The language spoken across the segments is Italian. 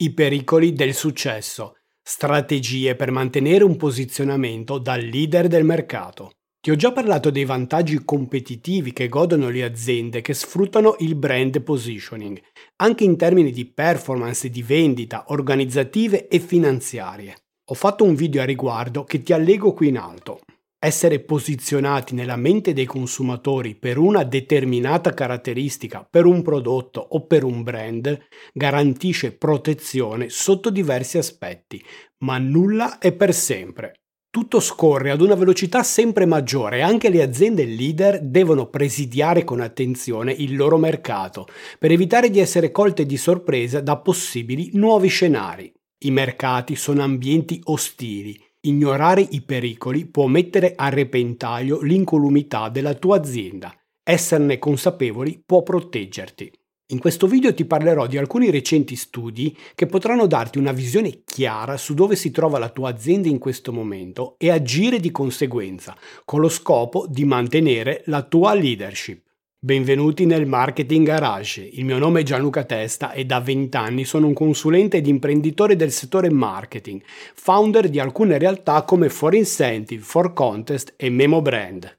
I pericoli del successo. Strategie per mantenere un posizionamento da leader del mercato. Ti ho già parlato dei vantaggi competitivi che godono le aziende che sfruttano il brand positioning, anche in termini di performance di vendita, organizzative e finanziarie. Ho fatto un video a riguardo che ti allego qui in alto. Essere posizionati nella mente dei consumatori per una determinata caratteristica, per un prodotto o per un brand, garantisce protezione sotto diversi aspetti, ma nulla è per sempre. Tutto scorre ad una velocità sempre maggiore e anche le aziende leader devono presidiare con attenzione il loro mercato per evitare di essere colte di sorpresa da possibili nuovi scenari. I mercati sono ambienti ostili Ignorare i pericoli può mettere a repentaglio l'incolumità della tua azienda. Esserne consapevoli può proteggerti. In questo video ti parlerò di alcuni recenti studi che potranno darti una visione chiara su dove si trova la tua azienda in questo momento e agire di conseguenza, con lo scopo di mantenere la tua leadership. Benvenuti nel Marketing Garage. Il mio nome è Gianluca Testa e da 20 anni sono un consulente ed imprenditore del settore marketing, founder di alcune realtà come For Incentive, For Contest e Memo Brand.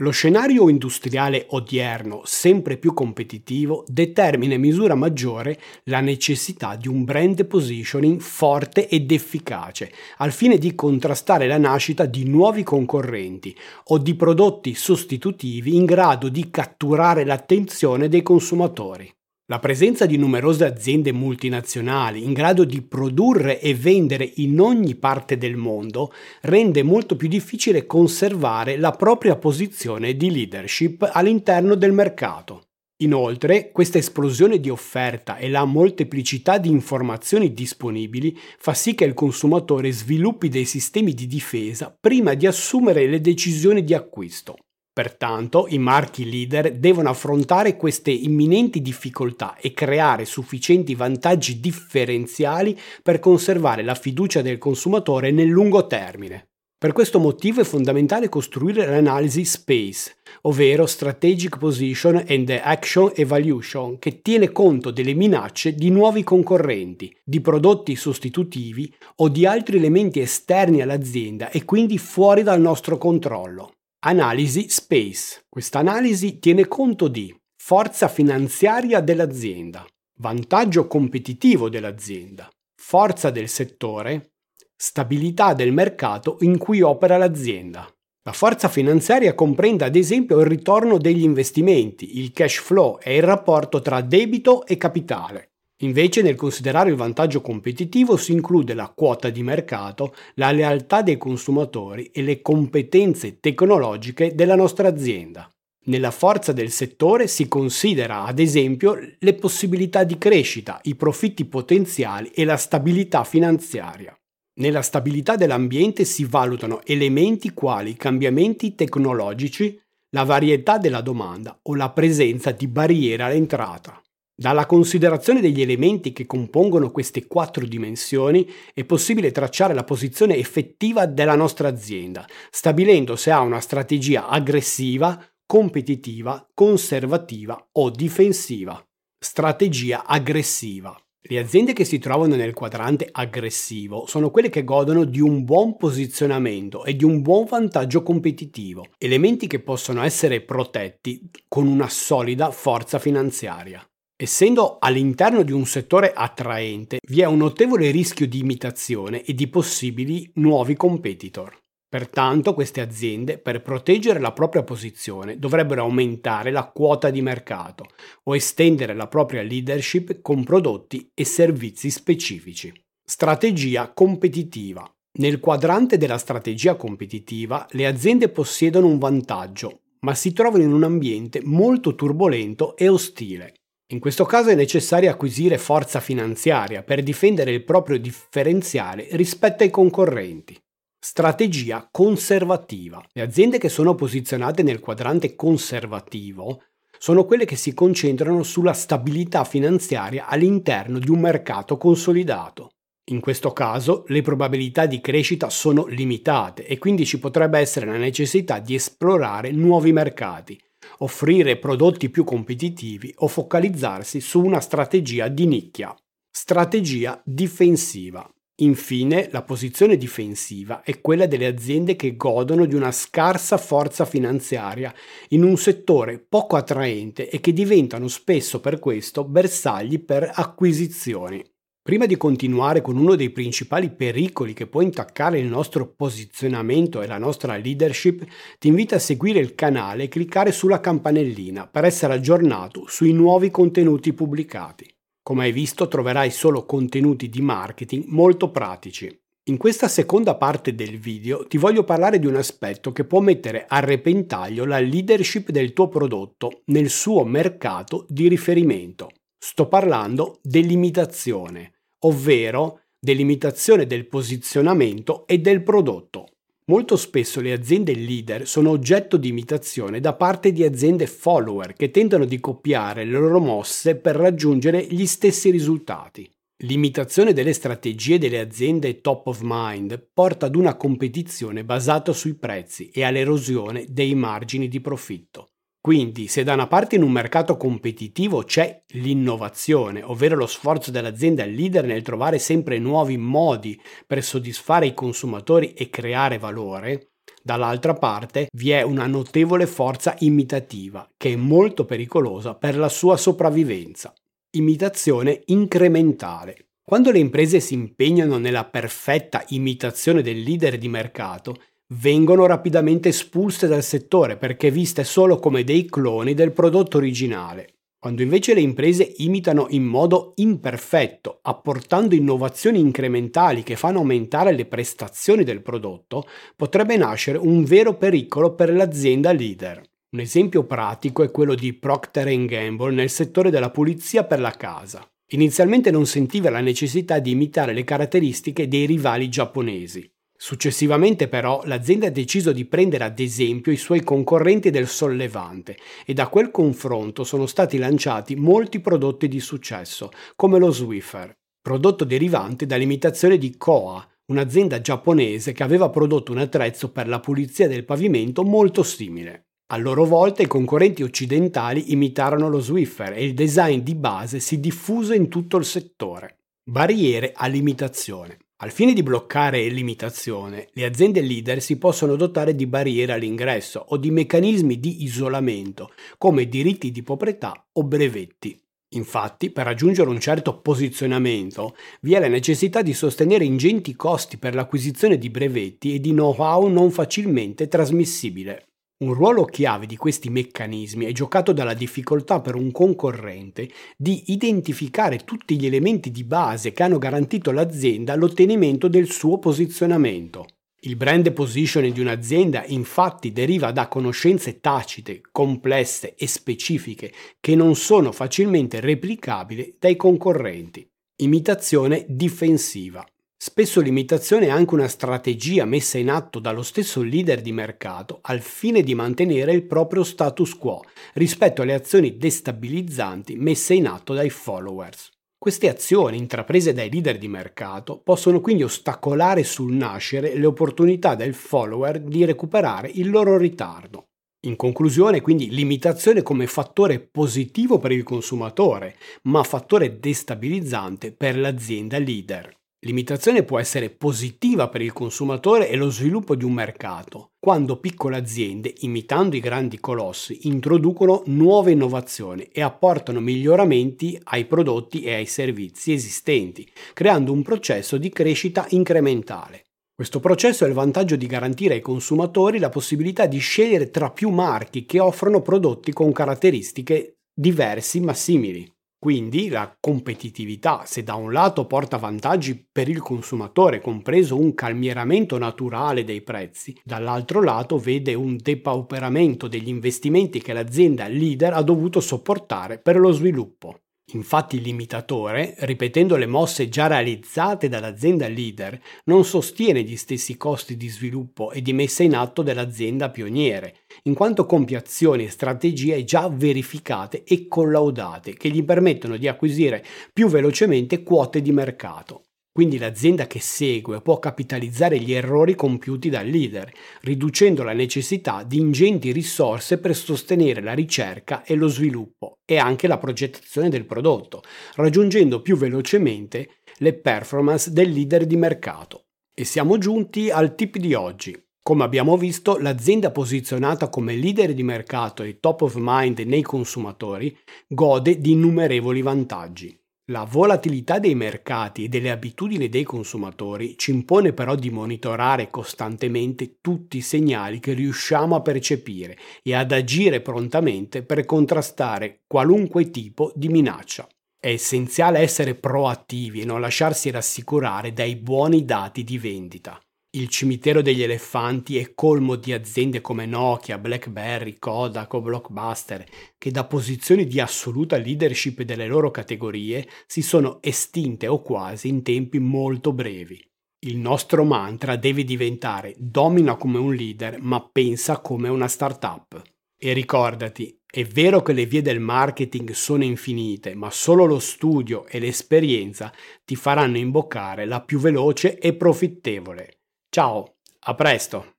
Lo scenario industriale odierno, sempre più competitivo, determina in misura maggiore la necessità di un brand positioning forte ed efficace, al fine di contrastare la nascita di nuovi concorrenti o di prodotti sostitutivi in grado di catturare l'attenzione dei consumatori. La presenza di numerose aziende multinazionali in grado di produrre e vendere in ogni parte del mondo rende molto più difficile conservare la propria posizione di leadership all'interno del mercato. Inoltre, questa esplosione di offerta e la molteplicità di informazioni disponibili fa sì che il consumatore sviluppi dei sistemi di difesa prima di assumere le decisioni di acquisto. Pertanto i marchi leader devono affrontare queste imminenti difficoltà e creare sufficienti vantaggi differenziali per conservare la fiducia del consumatore nel lungo termine. Per questo motivo è fondamentale costruire l'analisi SPACE, ovvero Strategic Position and Action Evaluation, che tiene conto delle minacce di nuovi concorrenti, di prodotti sostitutivi o di altri elementi esterni all'azienda e quindi fuori dal nostro controllo. Analisi Space. Questa analisi tiene conto di forza finanziaria dell'azienda, vantaggio competitivo dell'azienda, forza del settore, stabilità del mercato in cui opera l'azienda. La forza finanziaria comprende ad esempio il ritorno degli investimenti, il cash flow e il rapporto tra debito e capitale. Invece nel considerare il vantaggio competitivo si include la quota di mercato, la lealtà dei consumatori e le competenze tecnologiche della nostra azienda. Nella forza del settore si considera ad esempio le possibilità di crescita, i profitti potenziali e la stabilità finanziaria. Nella stabilità dell'ambiente si valutano elementi quali i cambiamenti tecnologici, la varietà della domanda o la presenza di barriere all'entrata. Dalla considerazione degli elementi che compongono queste quattro dimensioni è possibile tracciare la posizione effettiva della nostra azienda, stabilendo se ha una strategia aggressiva, competitiva, conservativa o difensiva. Strategia aggressiva. Le aziende che si trovano nel quadrante aggressivo sono quelle che godono di un buon posizionamento e di un buon vantaggio competitivo, elementi che possono essere protetti con una solida forza finanziaria. Essendo all'interno di un settore attraente, vi è un notevole rischio di imitazione e di possibili nuovi competitor. Pertanto queste aziende, per proteggere la propria posizione, dovrebbero aumentare la quota di mercato o estendere la propria leadership con prodotti e servizi specifici. Strategia competitiva. Nel quadrante della strategia competitiva le aziende possiedono un vantaggio, ma si trovano in un ambiente molto turbolento e ostile. In questo caso è necessario acquisire forza finanziaria per difendere il proprio differenziale rispetto ai concorrenti. Strategia conservativa. Le aziende che sono posizionate nel quadrante conservativo sono quelle che si concentrano sulla stabilità finanziaria all'interno di un mercato consolidato. In questo caso le probabilità di crescita sono limitate e quindi ci potrebbe essere la necessità di esplorare nuovi mercati offrire prodotti più competitivi o focalizzarsi su una strategia di nicchia. Strategia difensiva. Infine, la posizione difensiva è quella delle aziende che godono di una scarsa forza finanziaria in un settore poco attraente e che diventano spesso per questo bersagli per acquisizioni. Prima di continuare con uno dei principali pericoli che può intaccare il nostro posizionamento e la nostra leadership, ti invito a seguire il canale e cliccare sulla campanellina per essere aggiornato sui nuovi contenuti pubblicati. Come hai visto troverai solo contenuti di marketing molto pratici. In questa seconda parte del video ti voglio parlare di un aspetto che può mettere a repentaglio la leadership del tuo prodotto nel suo mercato di riferimento. Sto parlando dell'imitazione, ovvero dell'imitazione del posizionamento e del prodotto. Molto spesso le aziende leader sono oggetto di imitazione da parte di aziende follower che tentano di copiare le loro mosse per raggiungere gli stessi risultati. L'imitazione delle strategie delle aziende top of mind porta ad una competizione basata sui prezzi e all'erosione dei margini di profitto. Quindi, se da una parte in un mercato competitivo c'è l'innovazione, ovvero lo sforzo dell'azienda leader nel trovare sempre nuovi modi per soddisfare i consumatori e creare valore, dall'altra parte vi è una notevole forza imitativa che è molto pericolosa per la sua sopravvivenza. Imitazione incrementale. Quando le imprese si impegnano nella perfetta imitazione del leader di mercato, vengono rapidamente espulse dal settore perché viste solo come dei cloni del prodotto originale. Quando invece le imprese imitano in modo imperfetto, apportando innovazioni incrementali che fanno aumentare le prestazioni del prodotto, potrebbe nascere un vero pericolo per l'azienda leader. Un esempio pratico è quello di Procter Gamble nel settore della pulizia per la casa. Inizialmente non sentiva la necessità di imitare le caratteristiche dei rivali giapponesi. Successivamente però l'azienda ha deciso di prendere ad esempio i suoi concorrenti del sollevante e da quel confronto sono stati lanciati molti prodotti di successo, come lo Swiffer, prodotto derivante dall'imitazione di Koa, un'azienda giapponese che aveva prodotto un attrezzo per la pulizia del pavimento molto simile. A loro volta i concorrenti occidentali imitarono lo Swiffer e il design di base si diffuse in tutto il settore. Barriere all'imitazione. Al fine di bloccare l'imitazione, le aziende leader si possono dotare di barriere all'ingresso o di meccanismi di isolamento, come diritti di proprietà o brevetti. Infatti, per raggiungere un certo posizionamento, vi è la necessità di sostenere ingenti costi per l'acquisizione di brevetti e di know-how non facilmente trasmissibile. Un ruolo chiave di questi meccanismi è giocato dalla difficoltà per un concorrente di identificare tutti gli elementi di base che hanno garantito all'azienda l'ottenimento del suo posizionamento. Il brand positioning di un'azienda infatti deriva da conoscenze tacite, complesse e specifiche che non sono facilmente replicabili dai concorrenti. Imitazione difensiva. Spesso l'imitazione è anche una strategia messa in atto dallo stesso leader di mercato al fine di mantenere il proprio status quo rispetto alle azioni destabilizzanti messe in atto dai followers. Queste azioni intraprese dai leader di mercato possono quindi ostacolare sul nascere le opportunità del follower di recuperare il loro ritardo. In conclusione, quindi, l'imitazione come fattore positivo per il consumatore, ma fattore destabilizzante per l'azienda leader. L'imitazione può essere positiva per il consumatore e lo sviluppo di un mercato, quando piccole aziende, imitando i grandi colossi, introducono nuove innovazioni e apportano miglioramenti ai prodotti e ai servizi esistenti, creando un processo di crescita incrementale. Questo processo ha il vantaggio di garantire ai consumatori la possibilità di scegliere tra più marchi che offrono prodotti con caratteristiche diversi ma simili. Quindi la competitività, se da un lato porta vantaggi per il consumatore, compreso un calmieramento naturale dei prezzi, dall'altro lato vede un depauperamento degli investimenti che l'azienda leader ha dovuto sopportare per lo sviluppo. Infatti l'imitatore, ripetendo le mosse già realizzate dall'azienda leader, non sostiene gli stessi costi di sviluppo e di messa in atto dell'azienda pioniere, in quanto compie azioni e strategie già verificate e collaudate che gli permettono di acquisire più velocemente quote di mercato. Quindi l'azienda che segue può capitalizzare gli errori compiuti dal leader, riducendo la necessità di ingenti risorse per sostenere la ricerca e lo sviluppo e anche la progettazione del prodotto, raggiungendo più velocemente le performance del leader di mercato. E siamo giunti al tip di oggi. Come abbiamo visto, l'azienda posizionata come leader di mercato e top of mind nei consumatori gode di innumerevoli vantaggi. La volatilità dei mercati e delle abitudini dei consumatori ci impone però di monitorare costantemente tutti i segnali che riusciamo a percepire e ad agire prontamente per contrastare qualunque tipo di minaccia. È essenziale essere proattivi e non lasciarsi rassicurare dai buoni dati di vendita. Il cimitero degli elefanti è colmo di aziende come Nokia, BlackBerry, Kodak o Blockbuster che da posizioni di assoluta leadership delle loro categorie si sono estinte o quasi in tempi molto brevi. Il nostro mantra deve diventare domina come un leader ma pensa come una startup. E ricordati, è vero che le vie del marketing sono infinite, ma solo lo studio e l'esperienza ti faranno imboccare la più veloce e profittevole. Ciao, a presto!